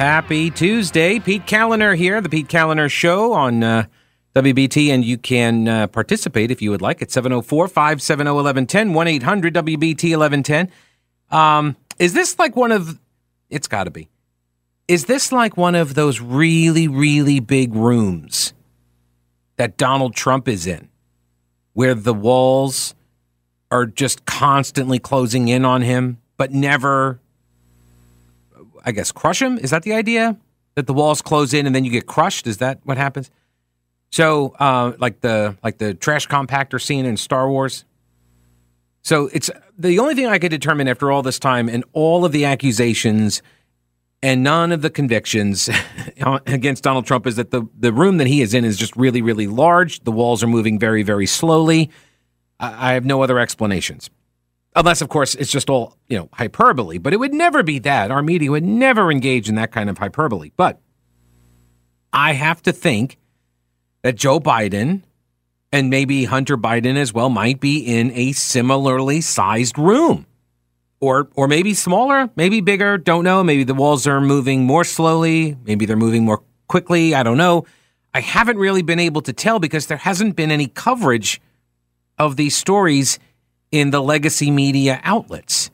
Happy Tuesday. Pete Kaliner here, the Pete Kaliner Show on uh, WBT, and you can uh, participate if you would like at 704 570 1110, 1 800 WBT 1110. Um, is this like one of, it's got to be, is this like one of those really, really big rooms that Donald Trump is in, where the walls are just constantly closing in on him, but never I guess, crush him? Is that the idea? That the walls close in and then you get crushed? Is that what happens? So, uh, like the like the trash compactor scene in Star Wars. So it's the only thing I could determine after all this time and all of the accusations and none of the convictions against Donald Trump is that the the room that he is in is just really really large. The walls are moving very very slowly. I, I have no other explanations. Unless, of course, it's just all, you know, hyperbole. But it would never be that. Our media would never engage in that kind of hyperbole. But I have to think that Joe Biden and maybe Hunter Biden as well might be in a similarly sized room. Or or maybe smaller, maybe bigger, don't know. Maybe the walls are moving more slowly, maybe they're moving more quickly, I don't know. I haven't really been able to tell because there hasn't been any coverage of these stories in the legacy media outlets.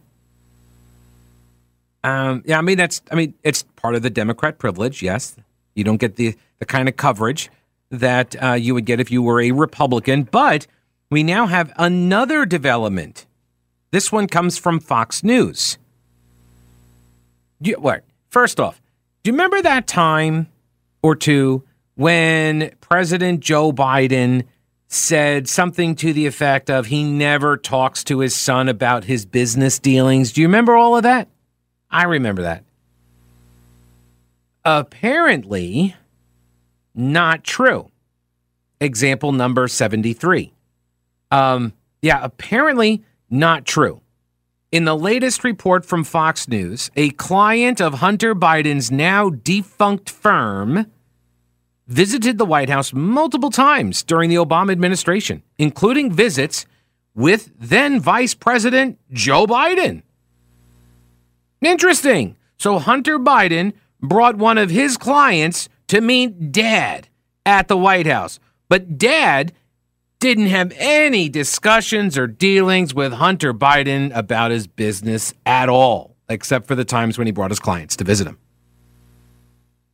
Um, yeah, I mean that's I mean it's part of the Democrat privilege. Yes, you don't get the the kind of coverage that uh, you would get if you were a Republican. But we now have another development. This one comes from Fox News. You, what? First off, do you remember that time or two when President Joe Biden said something to the effect of he never talks to his son about his business dealings. Do you remember all of that? I remember that. Apparently, not true. Example number 73. Um, yeah, apparently not true. In the latest report from Fox News, a client of Hunter Biden's now defunct firm visited the White House multiple times during the Obama administration, including visits with then Vice President Joe Biden. Interesting. So Hunter Biden brought one of his clients to meet dad at the White House, but dad didn't have any discussions or dealings with Hunter Biden about his business at all, except for the times when he brought his clients to visit him.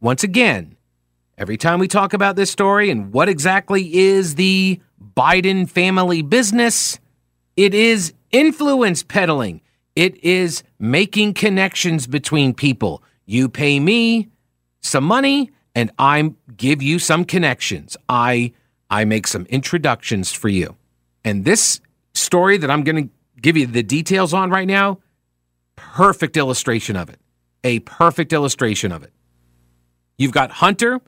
Once again, Every time we talk about this story and what exactly is the Biden family business, it is influence peddling. It is making connections between people. You pay me some money and I give you some connections. I I make some introductions for you. And this story that I'm going to give you the details on right now, perfect illustration of it. A perfect illustration of it. You've got Hunter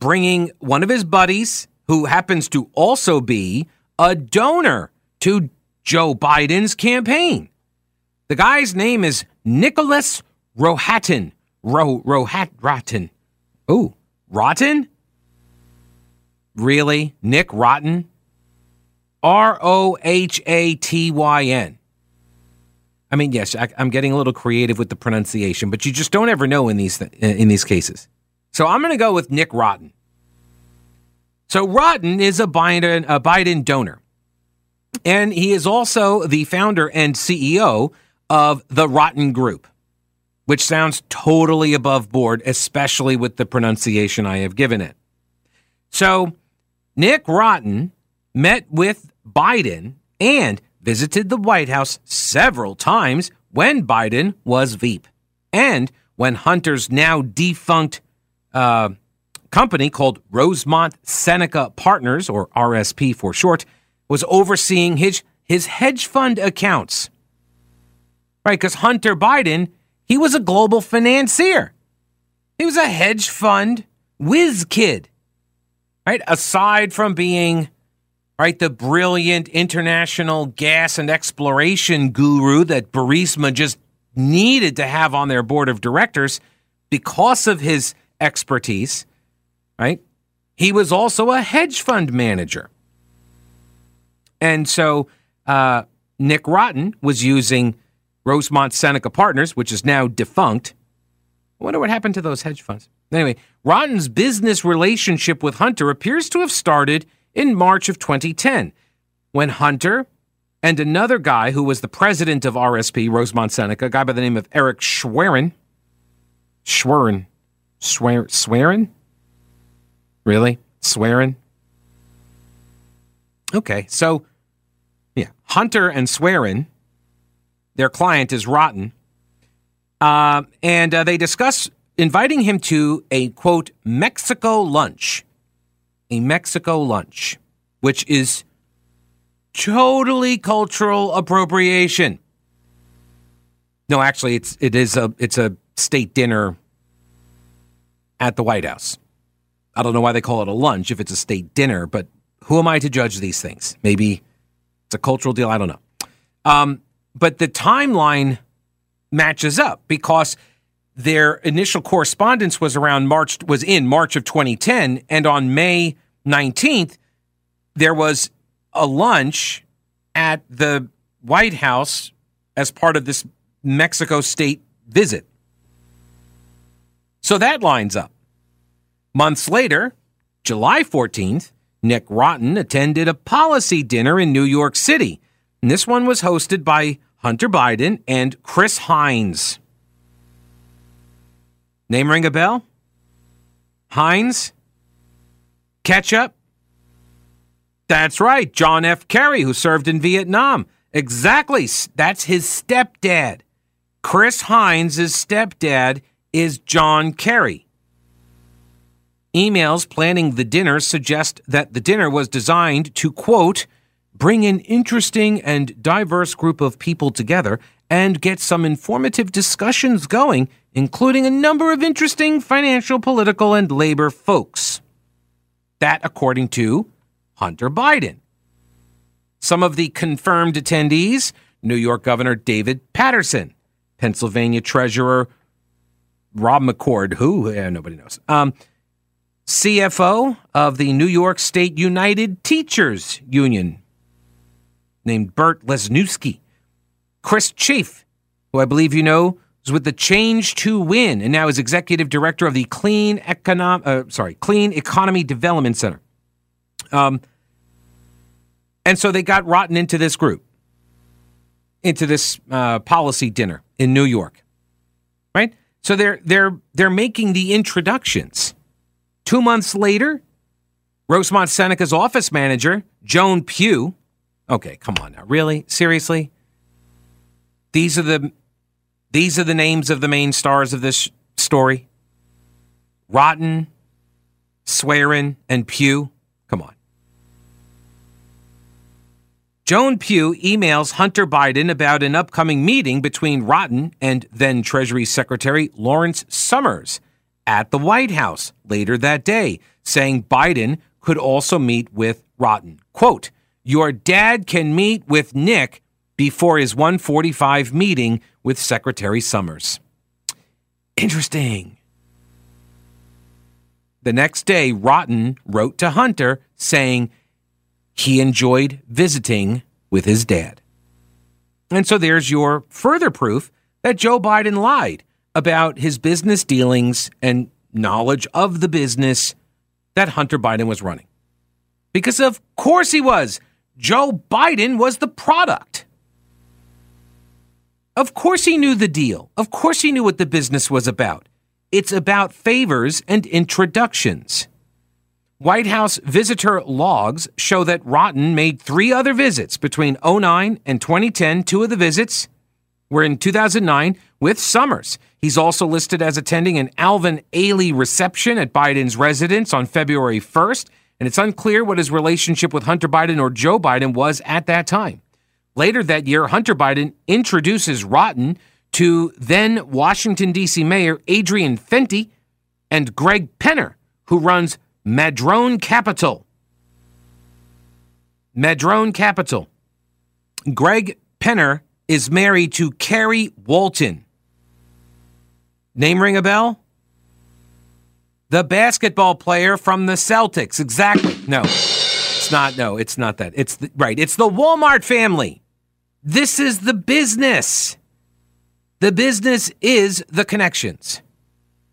bringing one of his buddies, who happens to also be a donor to Joe Biden's campaign. The guy's name is Nicholas Rohatyn. Ro Rohat Rotten. Ooh, Rotten? Really? Nick Rotten? R O H A T Y N. I mean, yes, I, am getting a little creative with the pronunciation, but you just don't ever know in these th- in these cases. So I'm going to go with Nick Rotten. So Rotten is a Biden, a Biden donor. And he is also the founder and CEO of the Rotten Group, which sounds totally above board, especially with the pronunciation I have given it. So Nick Rotten met with Biden and visited the White House several times when Biden was Veep and when Hunter's now defunct uh, company called Rosemont Seneca Partners, or RSP for short, was overseeing his, his hedge fund accounts. Right, because Hunter Biden, he was a global financier. He was a hedge fund whiz kid, right? Aside from being, right, the brilliant international gas and exploration guru that Burisma just needed to have on their board of directors because of his expertise, right? He was also a hedge fund manager. And so uh, Nick Rotten was using Rosemont Seneca Partners, which is now defunct. I wonder what happened to those hedge funds. Anyway, Rotten's business relationship with Hunter appears to have started in March of 2010 when Hunter and another guy who was the president of RSP, Rosemont Seneca, a guy by the name of Eric Schwerin, Schwerin, Swear, Swearin? Really? Swearing? Okay, so yeah, Hunter and Swearin, their client is Rotten, uh, and uh, they discuss inviting him to a quote Mexico lunch, a Mexico lunch, which is totally cultural appropriation. No, actually, it's it is a it's a state dinner at the White House. I don't know why they call it a lunch if it's a state dinner, but who am I to judge these things? Maybe it's a cultural deal. I don't know. Um, but the timeline matches up because their initial correspondence was around March was in March of 2010, and on May 19th there was a lunch at the White House as part of this Mexico state visit. So that lines up. Months later, July 14th, Nick Rotten attended a policy dinner in New York City. And this one was hosted by Hunter Biden and Chris Heinz. Name ring a bell? Heinz? Ketchup? That's right, John F. Kerry, who served in Vietnam. Exactly. That's his stepdad. Chris Heinz's stepdad is John Kerry. Emails planning the dinner suggest that the dinner was designed to, quote, bring an interesting and diverse group of people together and get some informative discussions going, including a number of interesting financial, political, and labor folks. That, according to Hunter Biden. Some of the confirmed attendees New York Governor David Paterson, Pennsylvania Treasurer Rob McCord, who yeah, nobody knows, um, CFO of the New York State United Teachers Union, named Bert Lesniewski, Chris Chafe, who I believe you know was with the Change to Win and now is executive director of the Clean uh, sorry, Clean Economy Development Center. Um, and so they got rotten into this group, into this uh, policy dinner in New York, right? So they're they're they're making the introductions. Two months later, Rosemont Seneca's office manager, Joan Pugh. Okay, come on now. Really? Seriously? These are the these are the names of the main stars of this story. Rotten, Swearin, and Pugh. Come on. Joan Pugh emails Hunter Biden about an upcoming meeting between Rotten and then Treasury Secretary Lawrence Summers at the White House later that day, saying Biden could also meet with Rotten. Quote, Your dad can meet with Nick before his 145 meeting with Secretary Summers. Interesting. The next day, Rotten wrote to Hunter saying he enjoyed visiting with his dad. And so there's your further proof that Joe Biden lied about his business dealings and knowledge of the business that Hunter Biden was running. Because of course he was. Joe Biden was the product. Of course he knew the deal. Of course he knew what the business was about. It's about favors and introductions. White House visitor logs show that Rotten made three other visits between 09 and 2010. Two of the visits were in 2009 with Summers. He's also listed as attending an Alvin Ailey reception at Biden's residence on February 1st, and it's unclear what his relationship with Hunter Biden or Joe Biden was at that time. Later that year, Hunter Biden introduces Rotten to then Washington, D.C. Mayor Adrian Fenty and Greg Penner, who runs Madrone Capital. Madrone Capital. Greg Penner is married to Carrie Walton. Name ring a bell? The basketball player from the Celtics. Exactly. No, it's not. No, it's not that. It's the, right. It's the Walmart family. This is the business. The business is the connections.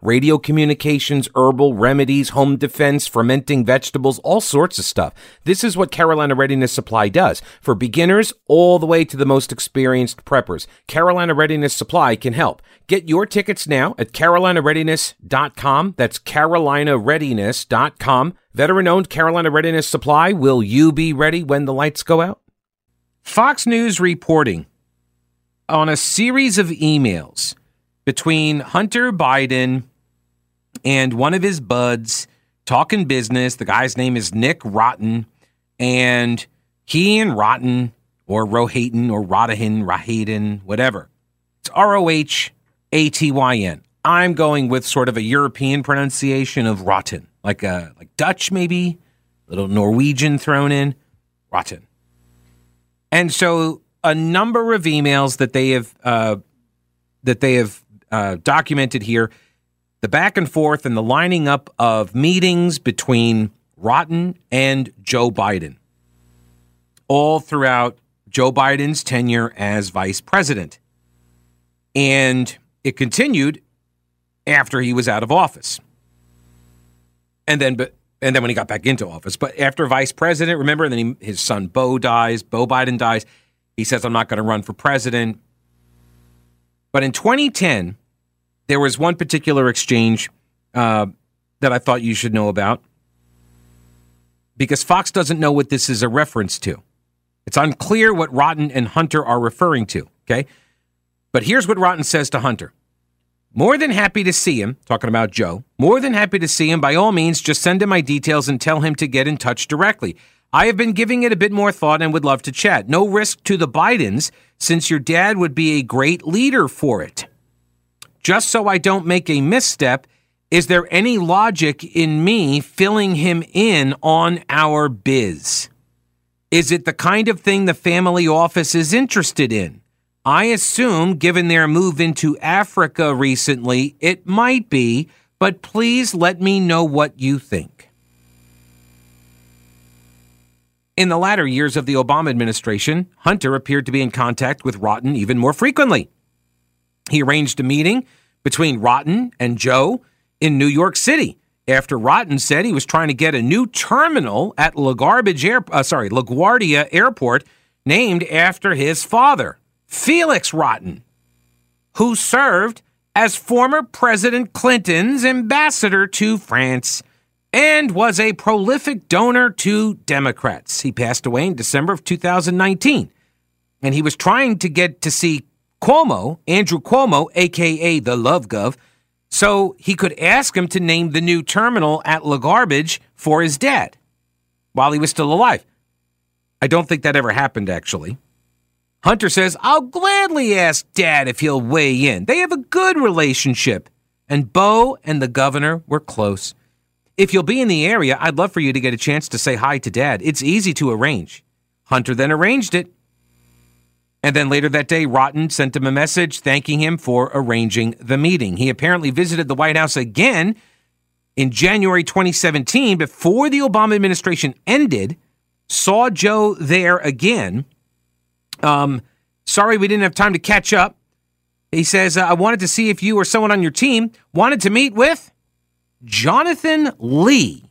radio communications, herbal remedies, home defense, fermenting vegetables, all sorts of stuff. This is what Carolina Readiness Supply does for beginners all the way to the most experienced preppers. Carolina Readiness Supply can help. Get your tickets now at carolinareadiness.com. That's carolinareadiness.com. Veteran owned Carolina Readiness Supply. Will you be ready when the lights go out? Fox News reporting on a series of emails between Hunter Biden and one of his buds talking business. The guy's name is Nick Rotten, and he and Rotten or Rohatyn or Rodahin, Rahayden, whatever. It's R O H A T Y N. I'm going with sort of a European pronunciation of Rotten, like a like Dutch maybe, a little Norwegian thrown in, Rotten. And so a number of emails that they have uh, that they have uh, documented here the back and forth and the lining up of meetings between Rotten and Joe Biden, all throughout Joe Biden's tenure as vice president. And it continued after he was out of office. And then, but and then when he got back into office, but after vice president, remember, and then he, his son Beau dies, Beau Biden dies. He says, "I'm not going to run for president." But in 2010, there was one particular exchange uh, that I thought you should know about because Fox doesn't know what this is a reference to. It's unclear what Rotten and Hunter are referring to. Okay. But here's what Rotten says to Hunter More than happy to see him, talking about Joe, more than happy to see him. By all means, just send him my details and tell him to get in touch directly. I have been giving it a bit more thought and would love to chat. No risk to the Bidens, since your dad would be a great leader for it. Just so I don't make a misstep, is there any logic in me filling him in on our biz? Is it the kind of thing the family office is interested in? I assume, given their move into Africa recently, it might be, but please let me know what you think. In the latter years of the Obama administration, Hunter appeared to be in contact with Rotten even more frequently. He arranged a meeting between Rotten and Joe in New York City after Rotten said he was trying to get a new terminal at LaGarbage Air, uh, sorry, LaGuardia Airport named after his father, Felix Rotten, who served as former President Clinton's ambassador to France and was a prolific donor to Democrats. He passed away in December of 2019. And he was trying to get to see Cuomo, Andrew Cuomo, aka the Love Gov, so he could ask him to name the new terminal at LaGarbage for his dad while he was still alive. I don't think that ever happened, actually. Hunter says, I'll gladly ask dad if he'll weigh in. They have a good relationship. And Beau and the governor were close. If you'll be in the area, I'd love for you to get a chance to say hi to Dad. It's easy to arrange. Hunter then arranged it. And then later that day, Rotten sent him a message thanking him for arranging the meeting. He apparently visited the White House again in January 2017 before the Obama administration ended, saw Joe there again. Um, sorry we didn't have time to catch up. He says, I wanted to see if you or someone on your team wanted to meet with Jonathan Lee.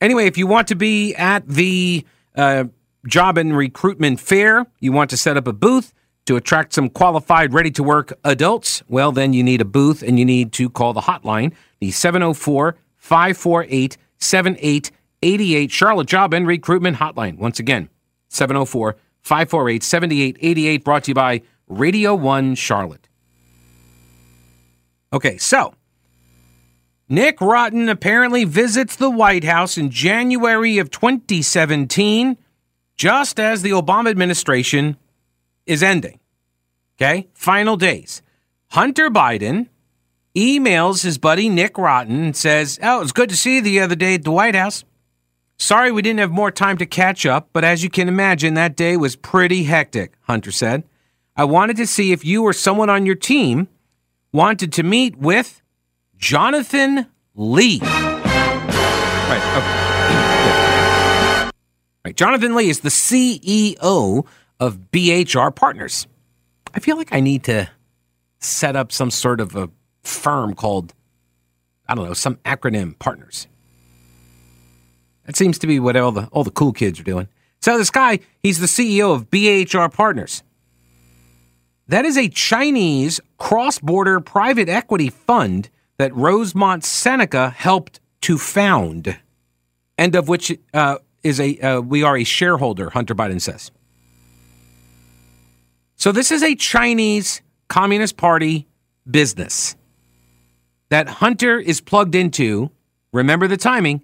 Anyway, if you want to be at the uh, job and recruitment fair, you want to set up a booth to attract some qualified, ready to work adults, well, then you need a booth and you need to call the hotline, the 704 548 7888 Charlotte Job and Recruitment Hotline. Once again, 704 548 7888, brought to you by Radio 1 Charlotte. Okay, so Nick Rotten apparently visits the White House in January of 2017, just as the Obama administration is ending. Okay, final days. Hunter Biden emails his buddy Nick Rotten and says, Oh, it was good to see you the other day at the White House. Sorry we didn't have more time to catch up, but as you can imagine, that day was pretty hectic, Hunter said. I wanted to see if you or someone on your team wanted to meet with Jonathan Lee. Right. Okay. Right. Jonathan Lee is the CEO of BHR Partners. I feel like I need to set up some sort of a firm called, I don't know, some acronym partners. That seems to be what all the all the cool kids are doing. So this guy, he's the CEO of BHR Partners. That is a Chinese cross-border private equity fund that Rosemont Seneca helped to found, and of which uh, is a uh, we are a shareholder. Hunter Biden says. So this is a Chinese Communist Party business that Hunter is plugged into. Remember the timing,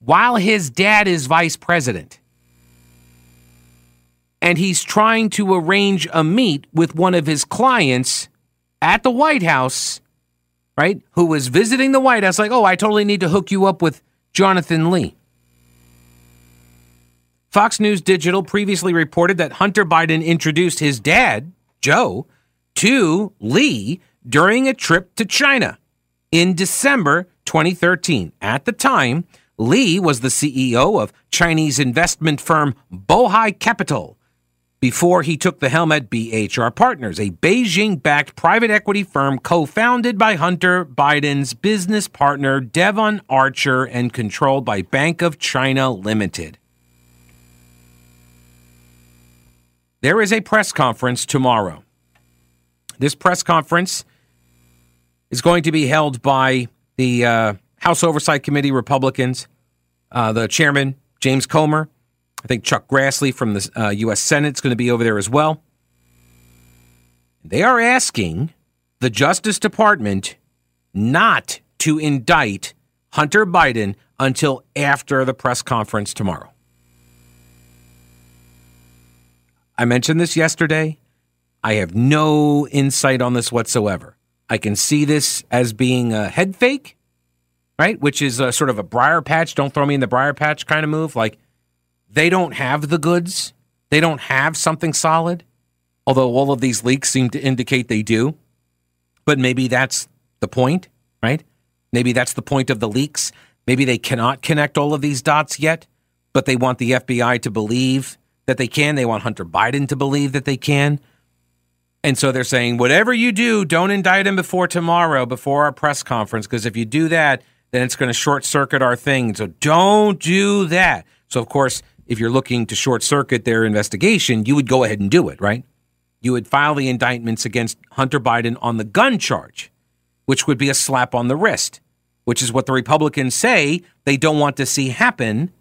while his dad is vice president. And he's trying to arrange a meet with one of his clients at the White House right, who was visiting the White House, like, oh, I totally need to hook you up with Jonathan Lee. Fox News Digital previously reported that Hunter Biden introduced his dad, Joe, to Lee during a trip to China in December 2013. At the time, Lee was the CEO of Chinese investment firm Bohai Capital, before he took the helm at BHR Partners, a Beijing backed private equity firm co founded by Hunter Biden's business partner Devon Archer and controlled by Bank of China Limited. There is a press conference tomorrow. This press conference is going to be held by the uh, House Oversight Committee Republicans, uh, the chairman, James Comer, I think Chuck Grassley from the uh, U.S. Senate is going to be over there as well. They are asking the Justice Department not to indict Hunter Biden until after the press conference tomorrow. I mentioned this yesterday. I have no insight on this whatsoever. I can see this as being a head fake, right? Which is a sort of a briar patch, don't throw me in the briar patch kind of move. Like, they don't have the goods. They don't have something solid, although all of these leaks seem to indicate they do. But maybe that's the point, right? Maybe that's the point of the leaks. Maybe they cannot connect all of these dots yet, but they want the FBI to believe that they can. They want Hunter Biden to believe that they can. And so they're saying, whatever you do, don't indict him before tomorrow, before our press conference, because if you do that, then it's going to short circuit our thing. So don't do that. So, of course, if you're looking to short circuit their investigation, you would go ahead and do it, right? You would file the indictments against Hunter Biden on the gun charge, which would be a slap on the wrist, which is what the Republicans say they don't want to see happen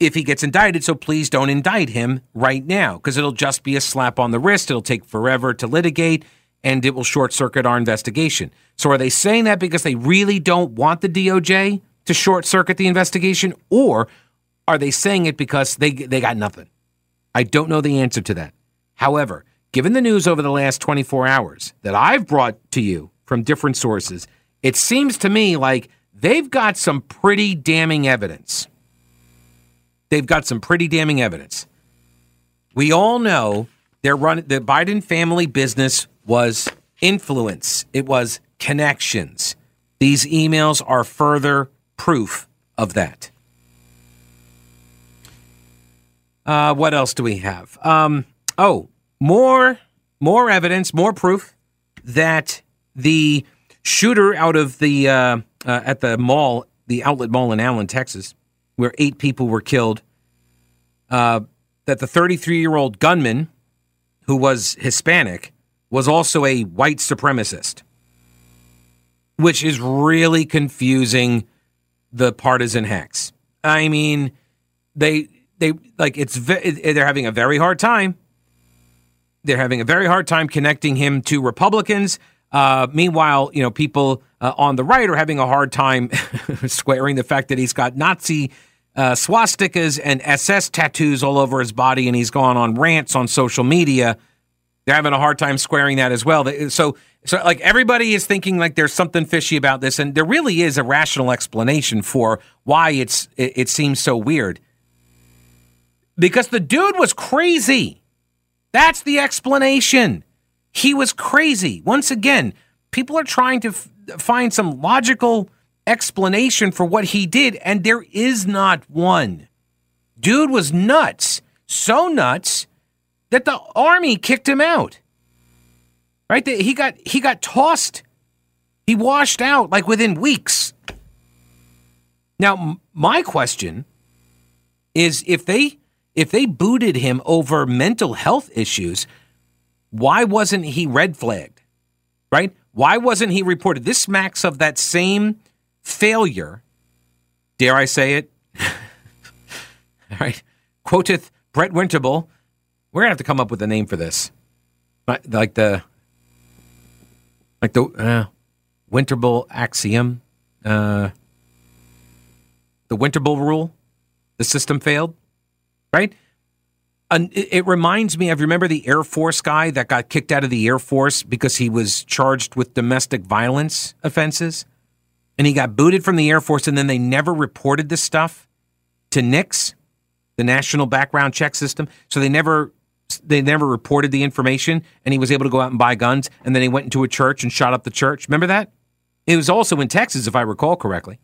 if he gets indicted. So please don't indict him right now because it'll just be a slap on the wrist. It'll take forever to litigate and it will short circuit our investigation. So are they saying that because they really don't want the DOJ to short circuit the investigation or are they saying it because they they got nothing? I don't know the answer to that. However, given the news over the last 24 hours that I've brought to you from different sources, it seems to me like they've got some pretty damning evidence. They've got some pretty damning evidence. We all know they're running the Biden family business was influence. It was connections. These emails are further proof of that. Uh, what else do we have? Um, oh, more more evidence, more proof that the shooter out of the uh, uh, at the mall, the outlet mall in Allen, Texas, where eight people were killed, uh, that the 33 year old gunman, who was Hispanic, was also a white supremacist, which is really confusing the partisan hacks. I mean, they they like it's they're having a very hard time They're having a very hard time connecting him to Republicans. Uh, meanwhile, you know, people uh, on the right are having a hard time squaring the fact that he's got Nazi uh, swastikas and SS tattoos all over his body, and he's gone on rants on social media. They're having a hard time squaring that as well. So, so like everybody is thinking like there's something fishy about this, and there really is a rational explanation for why it's it, it seems so weird. Because the dude was crazy. That's the explanation. He was crazy. Once again, people are trying to f- find some logical explanation for what he did, and there is not one. Dude was nuts. So nuts that the army kicked him out. Right? He got he got tossed. He washed out like within weeks. Now, my question is if they if they booted him over mental health issues, why wasn't he red flagged? Right? Why wasn't he reported? This smacks of that same failure, dare I say it? All right. Quoteth Brett Winterble. We're gonna have to come up with a name for this, like the like the uh, Winterble axiom, uh, the Winterble rule. The system failed, right? And it reminds me of remember the Air Force guy that got kicked out of the Air Force because he was charged with domestic violence offenses and he got booted from the Air Force, and then they never reported this stuff to NICS, the National Background Check System. So they never they never reported the information, and he was able to go out and buy guns. And then he went into a church and shot up the church. Remember that? It was also in Texas, if I recall correctly.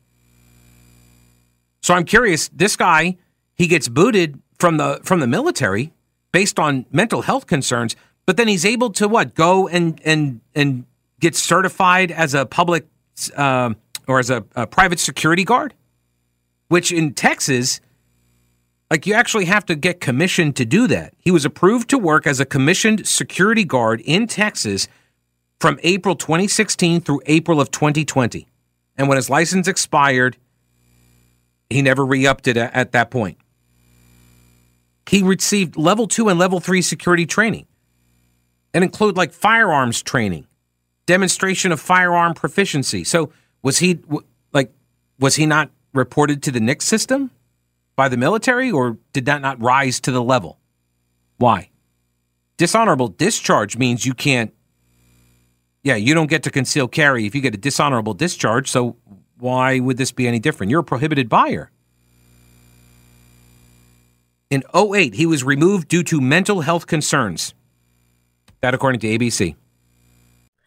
So I'm curious. This guy, he gets booted from the from the military based on mental health concerns, but then he's able to what go and and and get certified as a public. Uh, or as a, a private security guard, which in Texas, like you actually have to get commissioned to do that. He was approved to work as a commissioned security guard in Texas from April 2016 through April of 2020. And when his license expired, he never re upped it at that point. He received level two and level three security training and include like firearms training, demonstration of firearm proficiency. So was he like was he not reported to the NICS system by the military or did that not rise to the level? Why? Dishonorable discharge means you can't Yeah, you don't get to conceal carry if you get a dishonorable discharge, so why would this be any different? You're a prohibited buyer. In 08, he was removed due to mental health concerns. That according to ABC.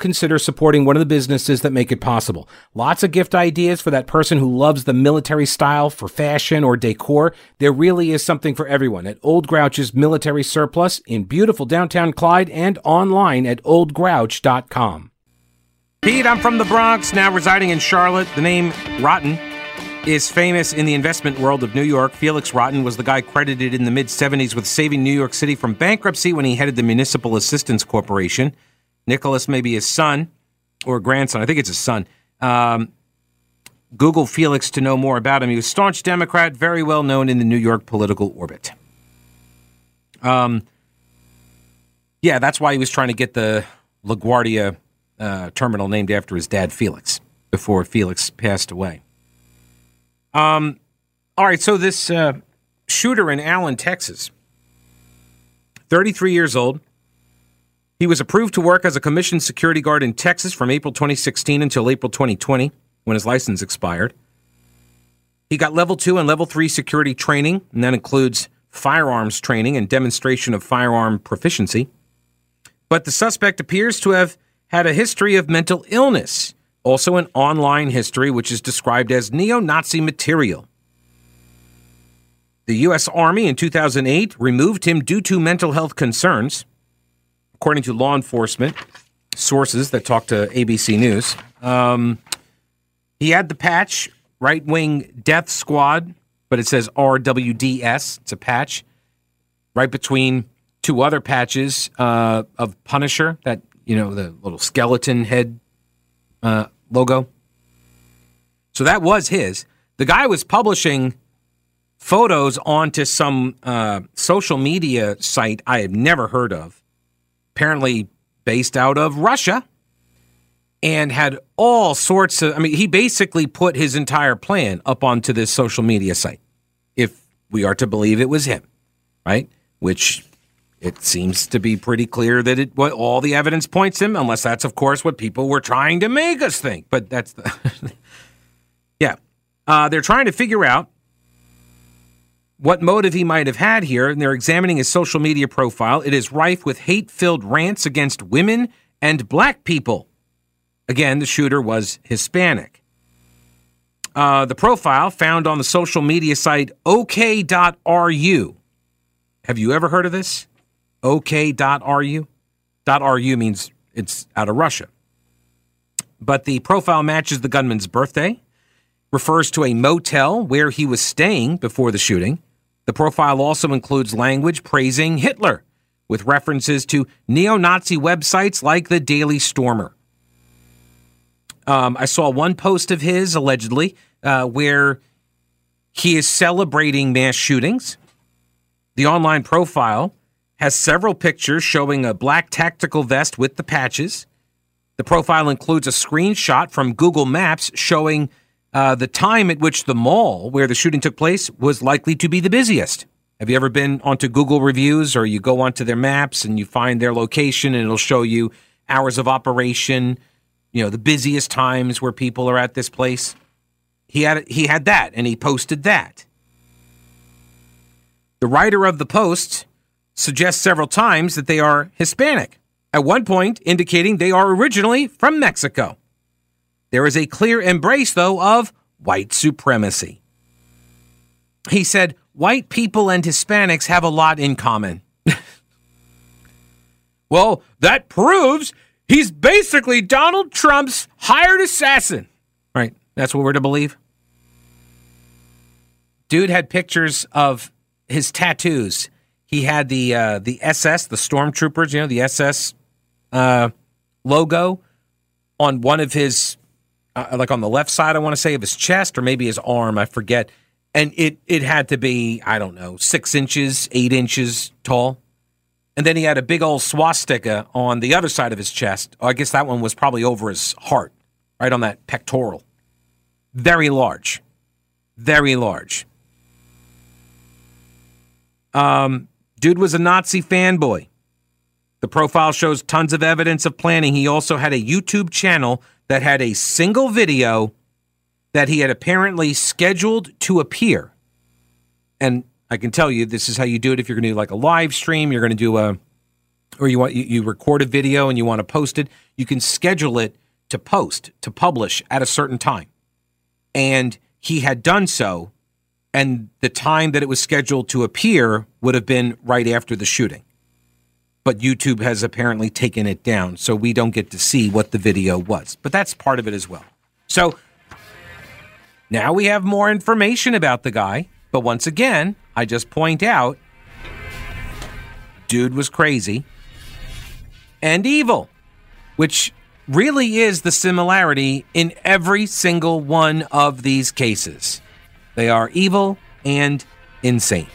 consider supporting one of the businesses that make it possible. Lots of gift ideas for that person who loves the military style for fashion or decor. There really is something for everyone at Old Grouch's Military Surplus in beautiful downtown Clyde and online at oldgrouch.com. Pete, I'm from the Bronx, now residing in Charlotte. The name Rotten is famous in the investment world of New York. Felix Rotten was the guy credited in the mid 70s with saving New York City from bankruptcy when he headed the Municipal Assistance Corporation. Nicholas may be his son or grandson. I think it's his son. Um, Google Felix to know more about him. He was staunch Democrat, very well known in the New York political orbit. Um, yeah, that's why he was trying to get the LaGuardia uh, terminal named after his dad, Felix, before Felix passed away. Um, all right, so this uh, shooter in Allen, Texas, 33 years old, he was approved to work as a commissioned security guard in Texas from April 2016 until April 2020 when his license expired. He got level two and level three security training, and that includes firearms training and demonstration of firearm proficiency. But the suspect appears to have had a history of mental illness, also an online history, which is described as neo Nazi material. The U.S. Army in 2008 removed him due to mental health concerns. According to law enforcement sources that talked to ABC News. Um, he had the patch, right wing death squad, but it says RWDS. It's a patch right between two other patches uh, of Punisher, that, you know, the little skeleton head uh, logo. So that was his. The guy was publishing photos onto some uh, social media site I have never heard of, apparently based out of Russia, and had all sorts of. I mean, he basically put his entire plan up onto this social media site, if we are to believe it was him, right? Which it seems to be pretty clear that it what all the evidence points him, unless that's of course what people were trying to make us think. But that's the yeah. Uh, they're trying to figure out what motive he might have had here, and they're examining his social media profile. It is rife with hate-filled rants against women and black people. Again, the shooter was Hispanic. Uh, the profile found on the social media site OK.ru. Have you ever heard of this? OK.ru? .ru means it's out of Russia. But the profile matches the gunman's birthday, refers to a motel where he was staying before the shooting. The profile also includes language praising Hitler, with references to neo Nazi websites like the Daily Stormer. Um, I saw one post of his, allegedly, uh, where he is celebrating mass shootings. The online profile has several pictures showing a black tactical vest with the patches. The profile includes a screenshot from Google Maps showing uh, the time at which the mall where the shooting took place was likely to be the busiest. Have you ever been onto Google reviews or you go onto their maps and you find their location and it'll show you hours of operation, you know, the busiest times where people are at this place? He had he had that and he posted that. The writer of the post suggests several times that they are Hispanic, at one point indicating they are originally from Mexico. There is a clear embrace, though, of white supremacy. He said, White people and Hispanics have a lot in common. well, that proves he's basically Donald Trump's hired assassin. Right? That's what we're to believe. Dude had pictures of his tattoos he had the uh, the SS, the stormtroopers, you know, the SS uh, logo on one of his, uh, like on the left side, I want to say of his chest or maybe his arm, I forget. And it it had to be I don't know six inches, eight inches tall. And then he had a big old swastika on the other side of his chest. Oh, I guess that one was probably over his heart, right on that pectoral. Very large, very large. Um, Dude was a Nazi fanboy. The profile shows tons of evidence of planning. He also had a YouTube channel that had a single video that he had apparently scheduled to appear. And I can tell you, this is how you do it if you're going to do like a live stream, you're going to do a, or you want, you, you record a video and you want to post it, you can schedule it to post, to publish at a certain time. And he had done so and the time that it was scheduled to appear would have been right after the shooting. But YouTube has apparently taken it down, so we don't get to see what the video was. But that's part of it as well. So now we have more information about the guy. But once again, I just point out dude was crazy and evil, which really is the similarity in every single one of these cases. They are evil and insane.